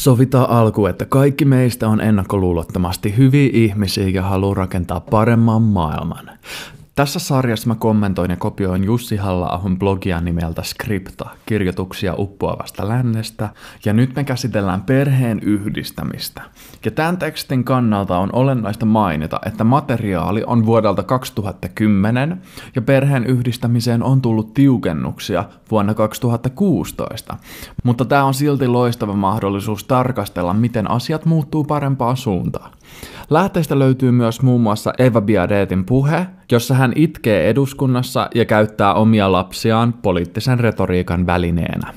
Sovitaan alku, että kaikki meistä on ennakkoluulottomasti hyviä ihmisiä ja haluaa rakentaa paremman maailman. Tässä sarjassa mä kommentoin ja kopioin Jussi halla blogia nimeltä Skripta, kirjoituksia uppoavasta lännestä, ja nyt me käsitellään perheen yhdistämistä. Ja tämän tekstin kannalta on olennaista mainita, että materiaali on vuodelta 2010, ja perheen yhdistämiseen on tullut tiukennuksia vuonna 2016. Mutta tämä on silti loistava mahdollisuus tarkastella, miten asiat muuttuu parempaan suuntaan. Lähteistä löytyy myös muun muassa Eva Biadetin puhe, jossa hän itkee eduskunnassa ja käyttää omia lapsiaan poliittisen retoriikan välineenä.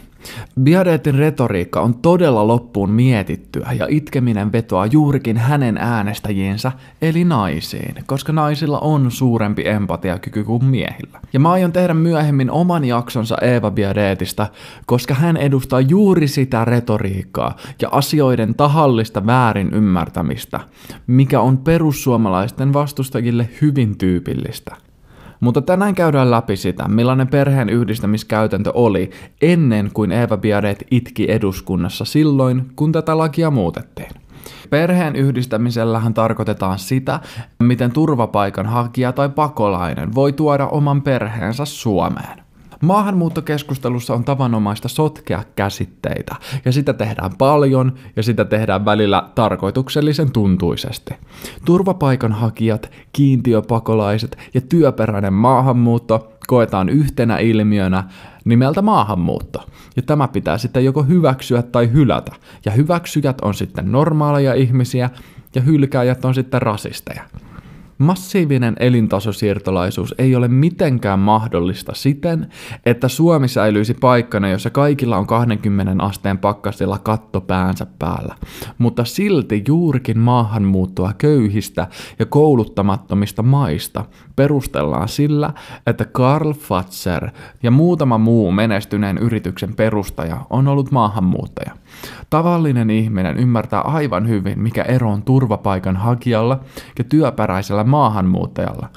Biadetin retoriikka on todella loppuun mietittyä ja itkeminen vetoaa juurikin hänen äänestäjiensä eli naisiin, koska naisilla on suurempi empatiakyky kuin miehillä. Ja mä aion tehdä myöhemmin oman jaksonsa Eeva Biadetista, koska hän edustaa juuri sitä retoriikkaa ja asioiden tahallista väärin ymmärtämistä, mikä on perussuomalaisten vastustajille hyvin tyypillistä. Mutta tänään käydään läpi sitä, millainen perheen yhdistämiskäytäntö oli ennen kuin Eva Biadet itki eduskunnassa silloin, kun tätä lakia muutettiin. Perheen yhdistämisellähän tarkoitetaan sitä, miten turvapaikan hakija tai pakolainen voi tuoda oman perheensä Suomeen. Maahanmuuttokeskustelussa on tavanomaista sotkea käsitteitä, ja sitä tehdään paljon, ja sitä tehdään välillä tarkoituksellisen tuntuisesti. Turvapaikanhakijat, kiintiöpakolaiset ja työperäinen maahanmuutto koetaan yhtenä ilmiönä nimeltä maahanmuutto. Ja tämä pitää sitten joko hyväksyä tai hylätä. Ja hyväksyjät on sitten normaaleja ihmisiä, ja hylkääjät on sitten rasisteja. Massiivinen elintasosiirtolaisuus ei ole mitenkään mahdollista siten, että Suomi säilyisi paikkana, jossa kaikilla on 20 asteen pakkasilla katto päänsä päällä. Mutta silti juurikin maahanmuuttoa köyhistä ja kouluttamattomista maista perustellaan sillä, että Karl Fatser ja muutama muu menestyneen yrityksen perustaja on ollut maahanmuuttaja. Tavallinen ihminen ymmärtää aivan hyvin, mikä ero on turvapaikan hakijalla ja työperäisellä maahanmuuttajalla,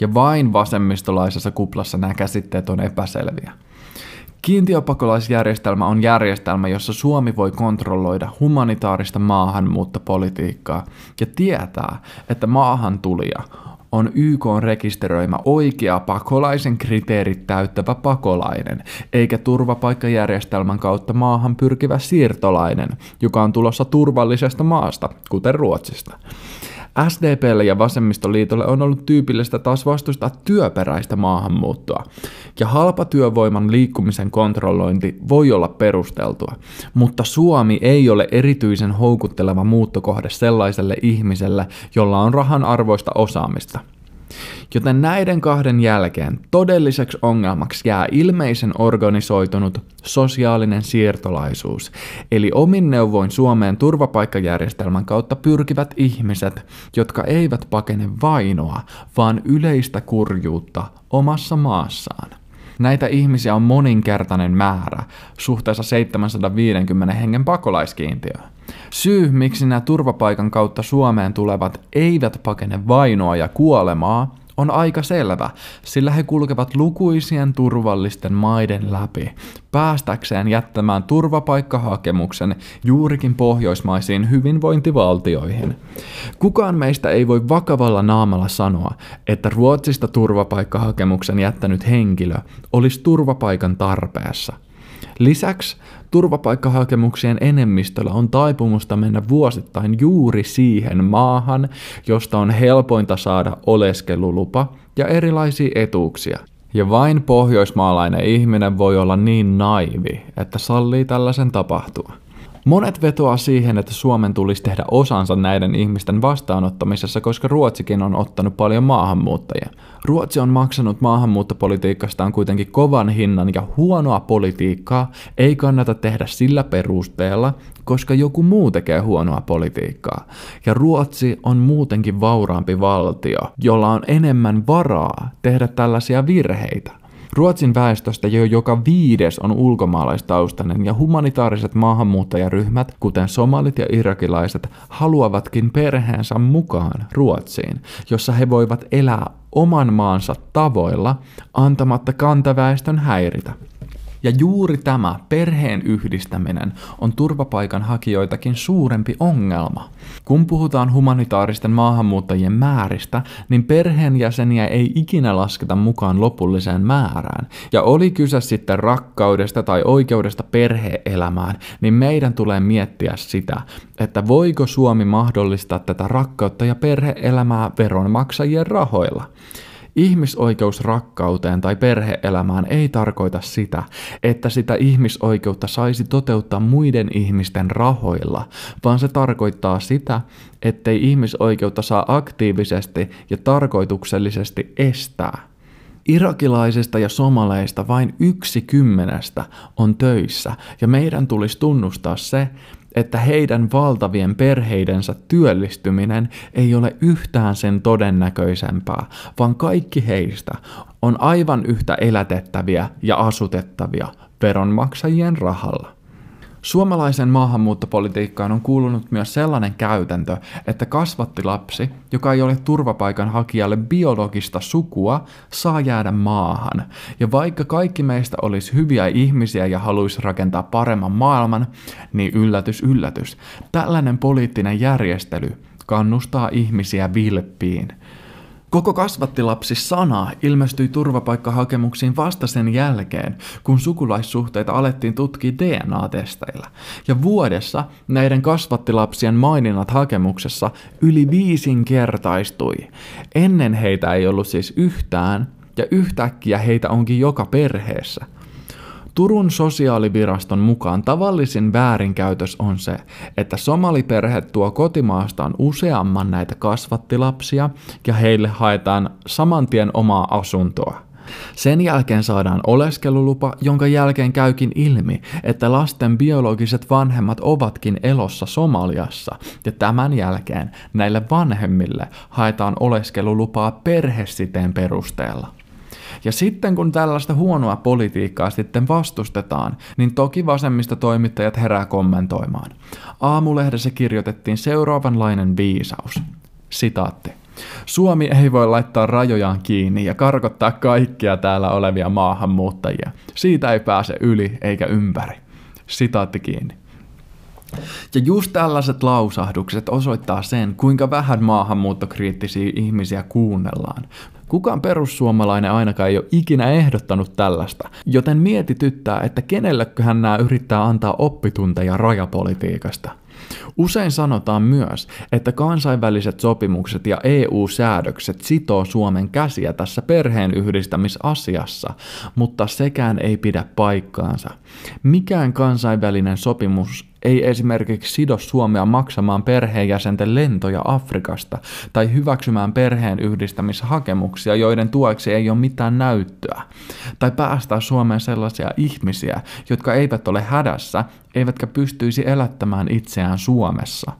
ja vain vasemmistolaisessa kuplassa nämä käsitteet on epäselviä. Kiintiöpakolaisjärjestelmä on järjestelmä, jossa Suomi voi kontrolloida humanitaarista maahanmuuttopolitiikkaa ja tietää, että maahantulija on YK rekisteröimä oikea pakolaisen kriteerit täyttävä pakolainen, eikä turvapaikkajärjestelmän kautta maahan pyrkivä siirtolainen, joka on tulossa turvallisesta maasta, kuten Ruotsista. SDPlle ja Vasemmistoliitolle on ollut tyypillistä taas vastustaa työperäistä maahanmuuttoa, ja halpa työvoiman liikkumisen kontrollointi voi olla perusteltua, mutta Suomi ei ole erityisen houkutteleva muuttokohde sellaiselle ihmiselle, jolla on rahan arvoista osaamista – Joten näiden kahden jälkeen todelliseksi ongelmaksi jää ilmeisen organisoitunut sosiaalinen siirtolaisuus, eli omin neuvoin Suomeen turvapaikkajärjestelmän kautta pyrkivät ihmiset, jotka eivät pakene vainoa, vaan yleistä kurjuutta omassa maassaan. Näitä ihmisiä on moninkertainen määrä suhteessa 750 hengen pakolaiskiintiöön. Syy, miksi nämä turvapaikan kautta Suomeen tulevat eivät pakene vainoa ja kuolemaa, on aika selvä, sillä he kulkevat lukuisien turvallisten maiden läpi, päästäkseen jättämään turvapaikkahakemuksen juurikin pohjoismaisiin hyvinvointivaltioihin. Kukaan meistä ei voi vakavalla naamalla sanoa, että Ruotsista turvapaikkahakemuksen jättänyt henkilö olisi turvapaikan tarpeessa – Lisäksi turvapaikkahakemuksien enemmistöllä on taipumusta mennä vuosittain juuri siihen maahan, josta on helpointa saada oleskelulupa ja erilaisia etuuksia. Ja vain pohjoismaalainen ihminen voi olla niin naivi, että sallii tällaisen tapahtua. Monet vetoaa siihen, että Suomen tulisi tehdä osansa näiden ihmisten vastaanottamisessa, koska Ruotsikin on ottanut paljon maahanmuuttajia. Ruotsi on maksanut maahanmuuttopolitiikastaan kuitenkin kovan hinnan ja huonoa politiikkaa ei kannata tehdä sillä perusteella, koska joku muu tekee huonoa politiikkaa. Ja Ruotsi on muutenkin vauraampi valtio, jolla on enemmän varaa tehdä tällaisia virheitä. Ruotsin väestöstä jo joka viides on ulkomaalaistaustainen ja humanitaariset maahanmuuttajaryhmät, kuten somalit ja irakilaiset, haluavatkin perheensä mukaan Ruotsiin, jossa he voivat elää oman maansa tavoilla antamatta kantaväestön häiritä. Ja juuri tämä perheen yhdistäminen on turvapaikanhakijoitakin suurempi ongelma. Kun puhutaan humanitaaristen maahanmuuttajien määristä, niin perheenjäseniä ei ikinä lasketa mukaan lopulliseen määrään. Ja oli kyse sitten rakkaudesta tai oikeudesta perheelämään, niin meidän tulee miettiä sitä, että voiko Suomi mahdollistaa tätä rakkautta ja perheelämää veronmaksajien rahoilla. Ihmisoikeus rakkauteen tai perheelämään ei tarkoita sitä, että sitä ihmisoikeutta saisi toteuttaa muiden ihmisten rahoilla, vaan se tarkoittaa sitä, ettei ihmisoikeutta saa aktiivisesti ja tarkoituksellisesti estää. Irakilaisista ja somaleista vain yksi kymmenestä on töissä ja meidän tulisi tunnustaa se, että heidän valtavien perheidensä työllistyminen ei ole yhtään sen todennäköisempää, vaan kaikki heistä on aivan yhtä elätettäviä ja asutettavia veronmaksajien rahalla. Suomalaisen maahanmuuttopolitiikkaan on kuulunut myös sellainen käytäntö, että kasvattilapsi, joka ei ole turvapaikanhakijalle biologista sukua, saa jäädä maahan. Ja vaikka kaikki meistä olisi hyviä ihmisiä ja haluaisi rakentaa paremman maailman, niin yllätys yllätys, tällainen poliittinen järjestely kannustaa ihmisiä vilppiin – Koko kasvattilapsi-sana ilmestyi turvapaikkahakemuksiin vasta sen jälkeen, kun sukulaissuhteita alettiin tutkia DNA-testeillä. Ja vuodessa näiden kasvattilapsien maininnat hakemuksessa yli viisinkertaistui. Ennen heitä ei ollut siis yhtään, ja yhtäkkiä heitä onkin joka perheessä. Turun sosiaaliviraston mukaan tavallisin väärinkäytös on se, että somaliperhe tuo kotimaastaan useamman näitä kasvattilapsia ja heille haetaan saman tien omaa asuntoa. Sen jälkeen saadaan oleskelulupa, jonka jälkeen käykin ilmi, että lasten biologiset vanhemmat ovatkin elossa Somaliassa, ja tämän jälkeen näille vanhemmille haetaan oleskelulupaa perhesiteen perusteella. Ja sitten kun tällaista huonoa politiikkaa sitten vastustetaan, niin toki vasemmista toimittajat herää kommentoimaan. Aamulehdessä kirjoitettiin seuraavanlainen viisaus. Sitaatti. Suomi ei voi laittaa rajojaan kiinni ja karkottaa kaikkia täällä olevia maahanmuuttajia. Siitä ei pääse yli eikä ympäri. Sitaatti kiinni. Ja just tällaiset lausahdukset osoittaa sen, kuinka vähän maahanmuuttokriittisiä ihmisiä kuunnellaan. Kukaan perussuomalainen ainakaan ei ole ikinä ehdottanut tällaista, joten mietityttää, että kenelleköhän nämä yrittää antaa oppitunteja rajapolitiikasta. Usein sanotaan myös, että kansainväliset sopimukset ja EU-säädökset sitoo Suomen käsiä tässä perheen yhdistämisasiassa, mutta sekään ei pidä paikkaansa. Mikään kansainvälinen sopimus ei esimerkiksi sido Suomea maksamaan perheenjäsenten lentoja Afrikasta tai hyväksymään perheen yhdistämishakemuksia, joiden tueksi ei ole mitään näyttöä. Tai päästää Suomeen sellaisia ihmisiä, jotka eivät ole hädässä, eivätkä pystyisi elättämään itseään Suomessa.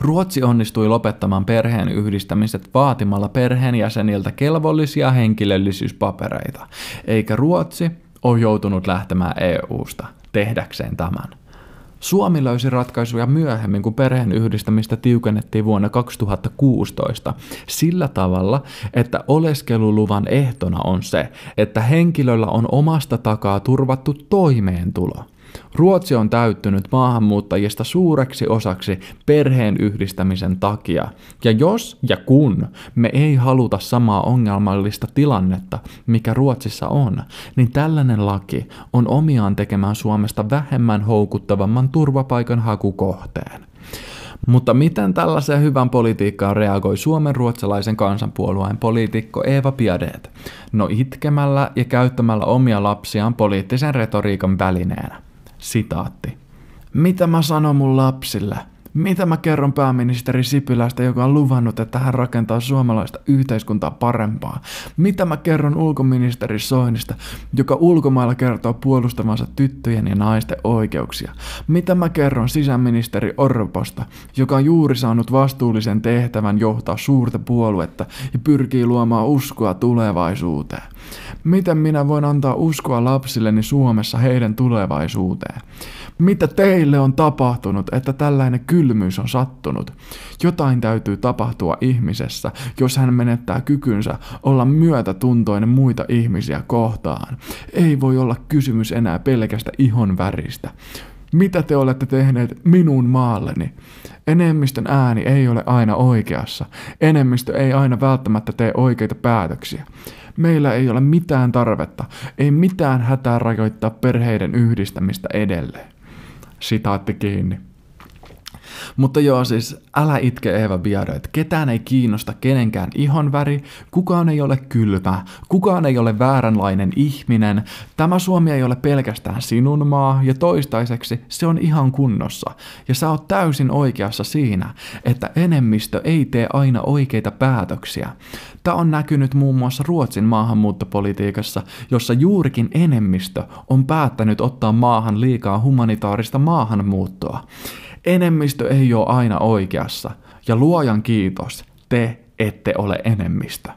Ruotsi onnistui lopettamaan perheen yhdistämiset vaatimalla perheenjäseniltä kelvollisia henkilöllisyyspapereita, eikä Ruotsi ole joutunut lähtemään EU-sta tehdäkseen tämän. Suomi löysi ratkaisuja myöhemmin, kun perheen yhdistämistä tiukennettiin vuonna 2016 sillä tavalla, että oleskeluluvan ehtona on se, että henkilöllä on omasta takaa turvattu toimeentulo – Ruotsi on täyttynyt maahanmuuttajista suureksi osaksi perheen yhdistämisen takia. Ja jos ja kun me ei haluta samaa ongelmallista tilannetta, mikä Ruotsissa on, niin tällainen laki on omiaan tekemään Suomesta vähemmän houkuttavamman turvapaikan hakukohteen. Mutta miten tällaiseen hyvän politiikkaan reagoi Suomen ruotsalaisen kansanpuolueen poliitikko Eva Piadet? No itkemällä ja käyttämällä omia lapsiaan poliittisen retoriikan välineenä. Sitaatti. Mitä mä sanon mun lapsille? Mitä mä kerron pääministeri Sipilästä, joka on luvannut, että hän rakentaa suomalaista yhteiskuntaa parempaa? Mitä mä kerron ulkoministeri Soinista, joka ulkomailla kertoo puolustavansa tyttöjen ja naisten oikeuksia? Mitä mä kerron sisäministeri Orposta, joka on juuri saanut vastuullisen tehtävän johtaa suurta puoluetta ja pyrkii luomaan uskoa tulevaisuuteen? Miten minä voin antaa uskoa lapsilleni Suomessa heidän tulevaisuuteen? Mitä teille on tapahtunut, että tällainen kylmyys on sattunut? Jotain täytyy tapahtua ihmisessä, jos hän menettää kykynsä olla myötätuntoinen muita ihmisiä kohtaan. Ei voi olla kysymys enää pelkästä ihon väristä. Mitä te olette tehneet minun maalleni? Enemmistön ääni ei ole aina oikeassa. Enemmistö ei aina välttämättä tee oikeita päätöksiä. Meillä ei ole mitään tarvetta, ei mitään hätää rajoittaa perheiden yhdistämistä edelleen. Sitaatti kiinni. Mutta joo, siis älä itke Eeva Biado, että ketään ei kiinnosta kenenkään ihonväri, kukaan ei ole kylmä, kukaan ei ole vääränlainen ihminen, tämä Suomi ei ole pelkästään sinun maa, ja toistaiseksi se on ihan kunnossa. Ja sä oot täysin oikeassa siinä, että enemmistö ei tee aina oikeita päätöksiä. Tämä on näkynyt muun muassa Ruotsin maahanmuuttopolitiikassa, jossa juurikin enemmistö on päättänyt ottaa maahan liikaa humanitaarista maahanmuuttoa. Enemmistö ei ole aina oikeassa, ja luojan kiitos, te ette ole enemmistö.